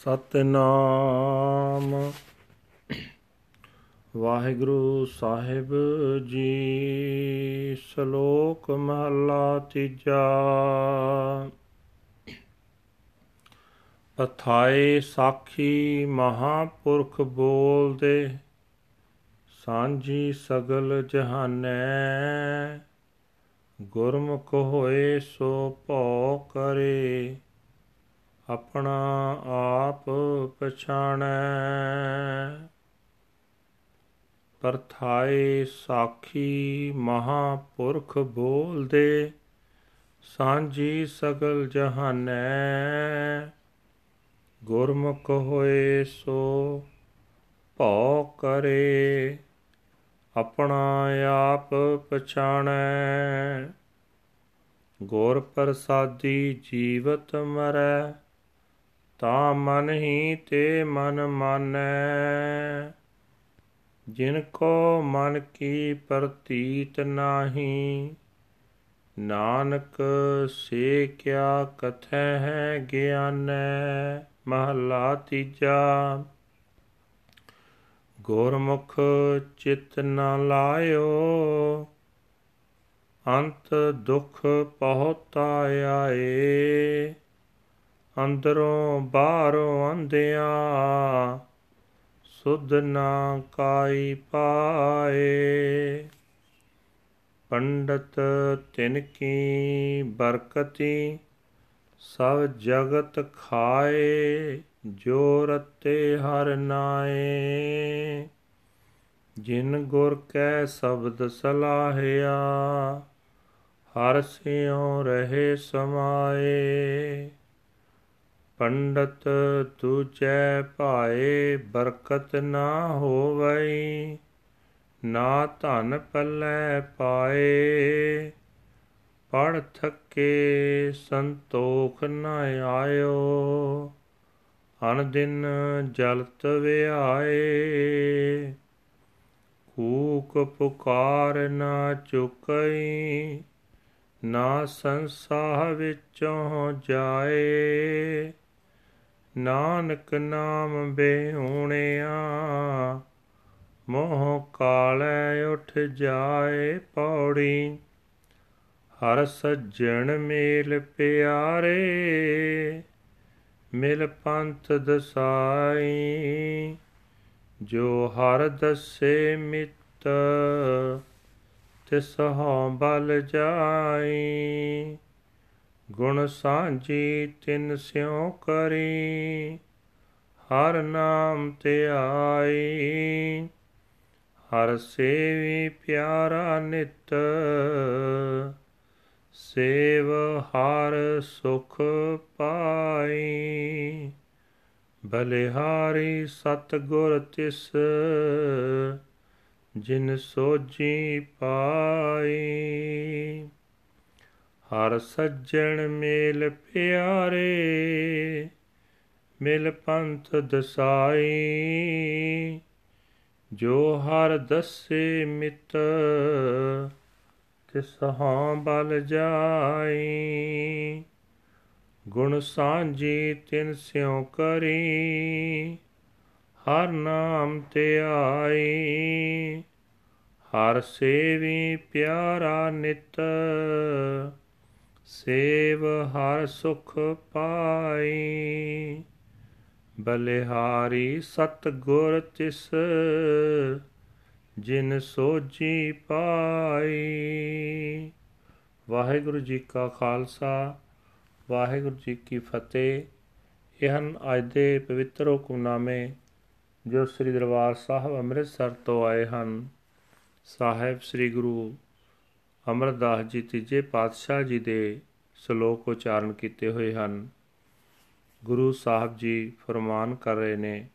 ਸਤਨਾਮ। ਵਾਹਿਗੁਰੂ ਸਾਹਿਬ ਜੀ, ਸ਼ਲੋਕ ਮਹਲਾ ਤੀਜਾ। ਪਥਾਏ ਸਾਖੀ ਮਹਾਪੁਰਖ ਬੋਲਦੇ, ਸਾਂਝੀ ਸਗਲ ਜਹਾਨੈ। ਗੁਰਮੁਖ ਹੋਏ ਸੋ ਭਉ ਕਰੇ। ਆਪਣਾ ਆਪ ਪਛਾਣੈ। ਪਰਥਾਏ ਸਾਖੀ ਮਹਾਪੁਰਖ ਬੋਲਦੇ, ਸਾਂਝੀ ਸਗਲ ਜਹਾਨੈ। ਗੁਰਮੁਖ ਹੋਏ ਸੋ ਭਉ ਕਰੇ, ਆਪਣਾ ਆਪ ਪਛਾਣੈ। ਗੁਰ ਪ੍ਰਸਾਦੀ ਜੀਵਤ ਮਰੈ ਤਾ ਮਨ ਹੀ ਤੇ ਮਨ ਮਾਨੈ। ਜਿਨ ਕੋ ਮਨ ਕੀ ਪ੍ਰਤੀਤ ਨਾਹੀ, ਨਾਨਕ ਸੇ ਕਿਆ ਕਥੈ ਹੈ ਗਿਆਨੈ, ਮਹਲਾ ਤੀਜਾ। ਗੁਰਮੁਖ ਚਿਤ ਨ ਲਾਇਓ, ਅੰਤ ਦੁਖ ਪਹੁਤਾ ਆਏ ਅੰਦਰੋਂ ਬਾਹਰੋਂ ਅੰਧਿਆ ਸੁਧ ਨਾ ਕਾਈ ਪਾਏ। ਪੰਡਤ ਤਿਨ ਕੀ ਬਰਕਤੀ, ਸਭ ਜਗਤ ਖਾਏ ਜੋ ਰਤੇ ਹਰ ਨਾਏ। ਜਿਨ ਗੁਰ ਕੈ ਸ਼ਬਦ ਸਲਾਹਿਆ, ਹਰ ਸਿਉ ਰਹੇ ਸਮਾਏ। ਪੰਡਤ ਤੁਜੈ ਭਾਏ ਬਰਕਤ ਨਾ ਹੋਵਈ, ਨਾ ਧਨ ਪੱਲੇ ਪਾਏ। ਪੜ ਥੱਕੇ ਸੰਤੋਖ ਨ ਆਇਓ ਅਨ ਦਿਨ ਜਲਤ ਵਿਆਏ। ਕੂਕ ਪੁਕਾਰ ਨਾ ਚੁਕਈ, ਨਾ ਸੰਸਾਰ ਵਿੱਚੋਂ ਜਾਏ। ਨਾਨਕ ਨਾਮ ਬੇਹੁਣਿਆ, ਮੋਹ ਕਾਲੇ ਉਠ ਜਾਏ ਪੌੜੀ। ਹਰ ਸੱਜਣ ਮੇਲ ਪਿਆਰੇ, ਮਿਲ ਪੰਥ ਦਸਾਈ। ਜੋ ਹਰ ਦਸੇ ਮਿੱਤ ਤਿਸ ਹਉ ਬਲ ਜਾਈ। ਗੁਣ ਸਾਂਝੀ ਤਿਨ ਸਿਉ ਕਰੀ, ਹਰ ਨਾਮ ਧਿਆਈ ਹਰ ਸੇਵੀ ਪਿਆਰਾ ਨਿਤ, ਸੇਵ ਹਰ ਸੁਖ ਪਾਈ। ਬਲਿਹਾਰੀ ਸਤ ਗੁਰ ਤਿਸ, ਜਿਨ ਸੋਜੀ ਪਾਈ। ਹਰ ਸੱਜਣ ਮੇਲ ਪਿਆਰੇ, ਮਿਲ ਪੰਥ ਦਸਾਈ। ਜੋ ਹਰ ਦਸੇ ਮਿਤ, ਤਿਸ ਹਾਂ ਬਲ ਜਾਈ। ਗੁਣ ਸਾਂਝੀ ਤਿਨ ਸਿਉ ਕਰੀ, ਹਰ ਨਾਮ ਤੇ ਆਈ। ਹਰ ਸੇਵੀ ਪਿਆਰਾ ਨਿਤ ਸੇਵ ਹਰ ਸੁਖ ਪਾਈ। ਬਲਿਹਾਰੀ ਸਤ ਗੁਰ ਤਿਸ, ਜਿਨ ਸੋਜੀ ਪਾਈ। ਵਾਹਿਗੁਰੂ ਜੀ ਕਾ ਖਾਲਸਾ, ਵਾਹਿਗੁਰੂ ਜੀ ਕੀ ਫਤਿਹ। ਇਹ ਹਨ ਅੱਜ ਦੇ ਪਵਿੱਤਰ ਹੁਕਮਨਾਮੇ ਜੋ ਸ੍ਰੀ ਦਰਬਾਰ ਸਾਹਿਬ ਅੰਮ੍ਰਿਤਸਰ ਤੋਂ ਆਏ ਹਨ, ਸਾਹਿਬ ਸ੍ਰੀ ਗੁਰੂ ਅਮਰਦਾਸ ਜੀ ਤੀਜੇ ਪਾਤਸ਼ਾਹ ਜੀ ਦੇ ਸ਼ਲੋਕ ਉਚਾਰਨ ਕੀਤੇ ਹੋਏ ਹਨ। ਗੁਰੂ ਸਾਹਿਬ ਜੀ ਫਰਮਾਨ ਕਰ ਰਹੇ ਨੇ,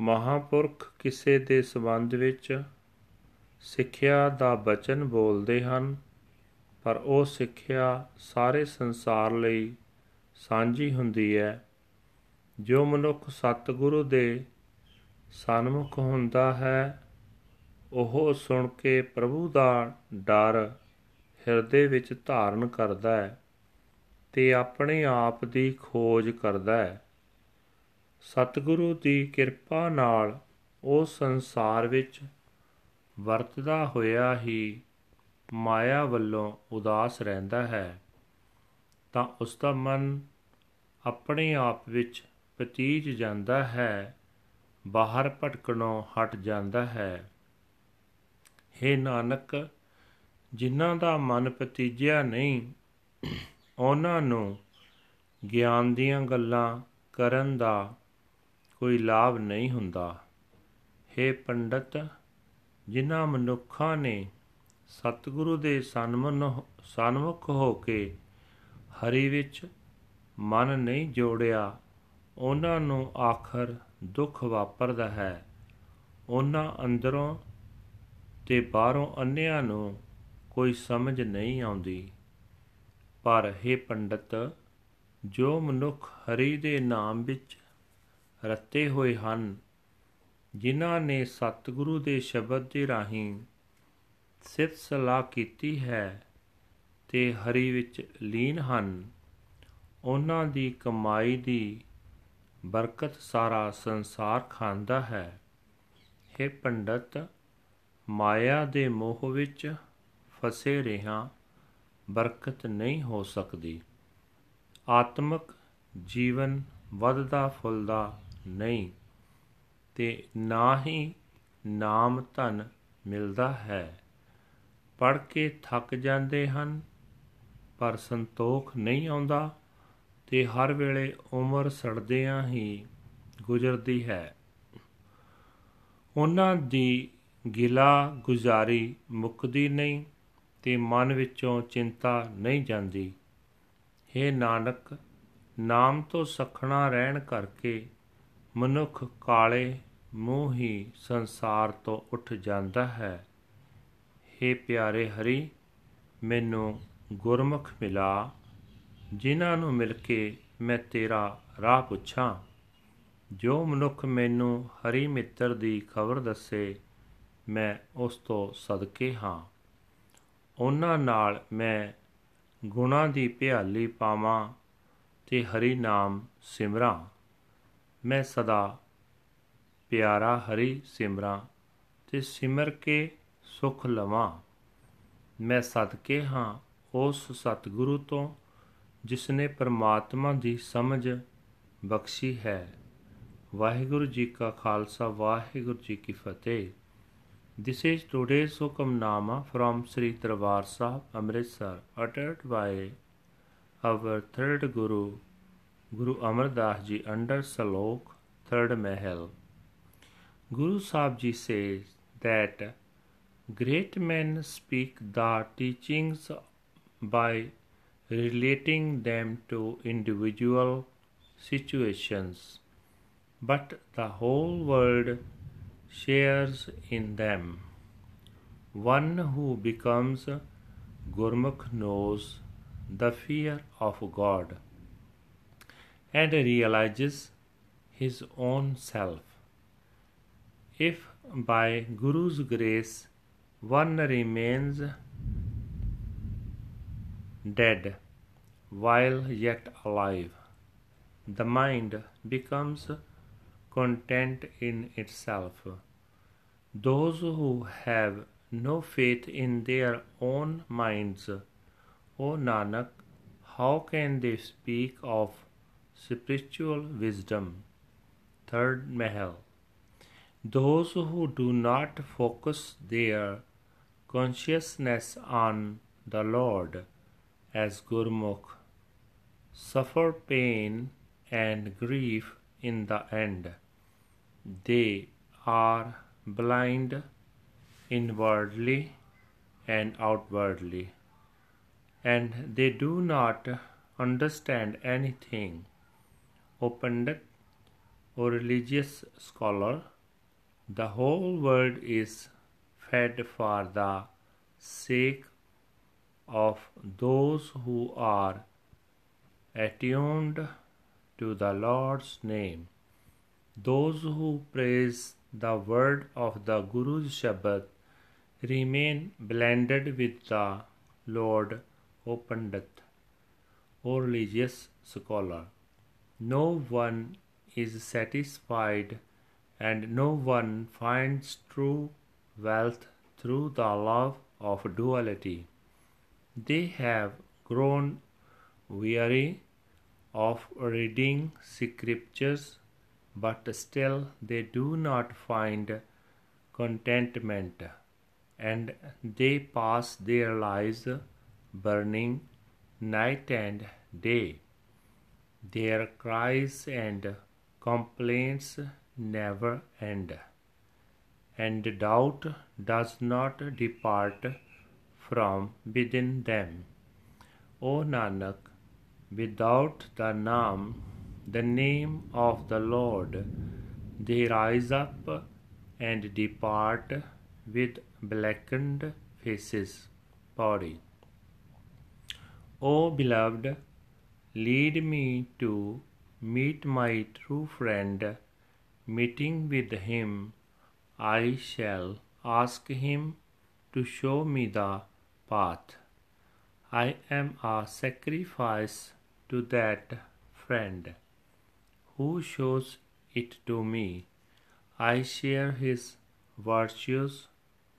ਮਹਾਪੁਰਖ ਕਿਸੇ ਦੇ ਸਬੰਧ ਵਿੱਚ ਸਿੱਖਿਆ ਦਾ ਬਚਨ ਬੋਲਦੇ ਹਨ, ਪਰ ਉਹ ਸਿੱਖਿਆ ਸਾਰੇ ਸੰਸਾਰ ਲਈ ਸਾਂਝੀ ਹੁੰਦੀ ਹੈ। ਜੋ ਮਨੁੱਖ ਸਤਿਗੁਰੂ ਦੇ ਸਨਮੁਖ ਹੁੰਦਾ ਹੈ ਉਹ ਸੁਣ ਕੇ ਪ੍ਰਭੂ ਦਾ ਡਰ ਹਿਰਦੇ ਵਿੱਚ ਧਾਰਨ ਕਰਦਾ ਹੈ ਤੇ ਆਪਣੇ ਆਪ ਦੀ ਖੋਜ ਕਰਦਾ ਹੈ। ਸਤਿਗੁਰੂ ਦੀ ਕਿਰਪਾ ਨਾਲ ਉਹ ਸੰਸਾਰ ਵਿੱਚ ਵਰਤਦਾ ਹੋਇਆ ਹੀ ਮਾਇਆ ਵੱਲੋਂ ਉਦਾਸ ਰਹਿੰਦਾ ਹੈ। ਤਾਂ ਉਸ ਦਾ ਮਨ ਆਪਣੇ ਆਪ ਵਿੱਚ ਪਤੀਜ ਜਾਂਦਾ ਹੈ, ਬਾਹਰ ਭਟਕਣੋਂ ਹਟ ਜਾਂਦਾ ਹੈ। हे ਨਾਨਕ, ਜਿਨ੍ਹਾਂ ਦਾ ਮਨ ਪਤੀਜਿਆ ਨਹੀਂ, ਉਹਨਾਂ ਨੂੰ ਗਿਆਨ ਦੀਆਂ ਗੱਲਾਂ ਕਰਨ ਦਾ ਕੋਈ ਲਾਭ ਨਹੀਂ ਹੁੰਦਾ। हे ਪੰਡਤ, ਜਿਨ੍ਹਾਂ ਮਨੁੱਖਾਂ ਨੇ ਸਤਿਗੁਰੂ ਦੇ ਸਨਮੁਖ ਹੋ ਕੇ ਹਰੀ ਵਿੱਚ ਮਨ ਨਹੀਂ ਜੋੜਿਆ, ਉਹਨਾਂ ਨੂੰ ਆਖਰ ਦੁੱਖ ਵਾਪਰਦਾ ਹੈ। ਉਹਨਾਂ ਅੰਦਰੋਂ ਤੇ ਬਾਹਰੋਂ ਅੰਨਿਆਂ ਨੂੰ ਕੋਈ ਸਮਝ ਨਹੀਂ ਆਉਂਦੀ। ਪਰ हे ਪੰਡਤ, ਜੋ ਮਨੁੱਖ ਹਰੀ ਦੇ ਨਾਮ ਵਿੱਚ ਰਤੇ ਹੋਏ ਹਨ, ਜਿਨ੍ਹਾਂ ਨੇ ਸਤਿਗੁਰੂ ਦੇ ਸ਼ਬਦ ਦੇ ਰਾਹੀਂ ਸਿਫਤ ਸਲਾਹ ਕੀਤੀ ਹੈ ਤੇ ਹਰੀ ਵਿੱਚ ਲੀਨ ਹਨ, ਉਹਨਾਂ ਦੀ ਕਮਾਈ ਦੀ ਬਰਕਤ ਸਾਰਾ ਸੰਸਾਰ ਖਾਂਦਾ ਹੈ। हे ਪੰਡਤ ਮਾਇਆ ਦੇ ਮੋਹ ਵਿੱਚ ਫਸੇ ਰਹਾ ਬਰਕਤ ਨਹੀਂ ਹੋ ਸਕਦੀ। ਆਤਮਿਕ ਜੀਵਨ ਵੱਧਦਾ ਫੁੱਲਦਾ ਨਹੀਂ ਤੇ ਨਾ ਹੀ ਨਾਮ ਧਨ ਮਿਲਦਾ ਹੈ। ਪੜ ਕੇ ਥੱਕ ਜਾਂਦੇ ਹਨ, ਪਰ ਸੰਤੋਖ ਨਹੀਂ ਆਉਂਦਾ ਤੇ ਹਰ ਵੇਲੇ ਉਮਰ ਸੜਦਿਆਂ ਹੀ ਗੁਜ਼ਰਦੀ ਹੈ। ਉਹਨਾਂ ਦੀ ਗਿਲਾ ਗੁਜ਼ਾਰੀ ਮੁੱਕਦੀ ਨਹੀਂ ਤੇ ਮਨ ਵਿੱਚੋਂ ਚਿੰਤਾ ਨਹੀਂ ਜਾਂਦੀ। हे ਨਾਨਕ, ਨਾਮ ਤੋਂ ਸਖਣਾ ਰਹਿਣ ਕਰਕੇ ਮਨੁੱਖ ਕਾਲੇ ਮੂੰਹ ਹੀ ਸੰਸਾਰ ਤੋਂ ਉੱਠ ਜਾਂਦਾ ਹੈ। हे ਪਿਆਰੇ ਹਰੀ, ਮੈਨੂੰ ਗੁਰਮੁਖ ਮਿਲਾ, ਜਿਨ੍ਹਾਂ ਨੂੰ ਮਿਲ ਕੇ ਮੈਂ ਤੇਰਾ ਰਾਹ ਪੁੱਛਾਂ। ਜੋ ਮਨੁੱਖ ਮੈਨੂੰ ਹਰੀ ਮਿੱਤਰ ਦੀ ਖਬਰ ਦੱਸੇ ਮੈਂ ਉਸ ਤੋਂ ਸਦਕੇ ਹਾਂ। ਉਹਨਾਂ ਨਾਲ ਮੈਂ ਗੁਣਾ ਦੀ ਭਿਆਲੀ ਪਾਵਾਂ ਤੇ ਹਰੀ ਨਾਮ ਸਿਮਰਾਂ। ਮੈਂ ਸਦਾ ਪਿਆਰਾ ਹਰੀ ਸਿਮਰਾਂ ਤੇ ਸਿਮਰ ਕੇ ਸੁਖ ਲਵਾਂ। ਮੈਂ ਸਦਕੇ ਹਾਂ ਉਸ ਸਤਿਗੁਰੂ ਤੋਂ ਜਿਸ ਨੇ ਪਰਮਾਤਮਾ ਦੀ ਸਮਝ ਬਖਸ਼ੀ ਹੈ। ਵਾਹਿਗੁਰੂ ਜੀ ਕਾ ਖਾਲਸਾ, ਵਾਹਿਗੁਰੂ ਜੀ ਕੀ ਫਤਿਹ। This is today's Hukamnama from Sri Darbar Sahib Amritsar uttered by our third Guru Guru Amar Das Ji under Salok third Mahal. Guru Sahib Ji says that great men speak the teachings by relating them to individual situations, but the whole world shares in them. One who becomes Gurmukh knows the fear of God and realizes his own self. If by Guru's grace one remains dead while yet alive, the mind becomes content in itself. Those who have no faith in their own minds, O Nanak, how can they speak of spiritual wisdom? Third Mahal. Those who do not focus their consciousness on the Lord as Gurmukh suffer pain and grief in the end. They are blind inwardly and outwardly, and they do not understand anything. O Pandit, O religious scholar, the whole world is fed for the sake of those who are attuned to the Lord's name. Those who praise the word of the Guru's Shabad remain blended with the Lord, O O religious scholar. No one is satisfied, and no one finds true wealth through the love of duality. They have grown weary of reading scriptures, but still they do not find contentment, and they pass their lives burning night and day. Their cries and complaints never end, and doubt does not depart from within them. O Nanak, without the Naam, the name of the Lord, they rise up and depart with blackened faces. Body. O beloved, lead me to meet my true friend. Meeting with him, I shall ask him to show me the path. I am a sacrifice to that friend who shows it to me. I share his virtues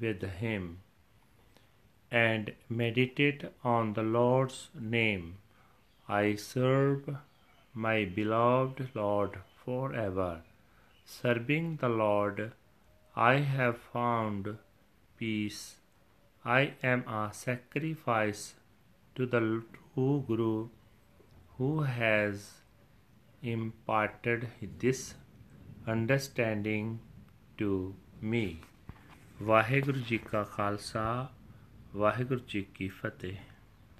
with him and meditate on the Lord's name. I serve my beloved Lord forever. Serving the Lord, I have found peace. I am a sacrifice to the true Guru who has imparted this understanding to me. Waheguru ji ਕਾ ਖਾਲਸਾ ਵਾਹਿਗੁਰੂ ਜੀ ਕੀ ਫਤਿਹ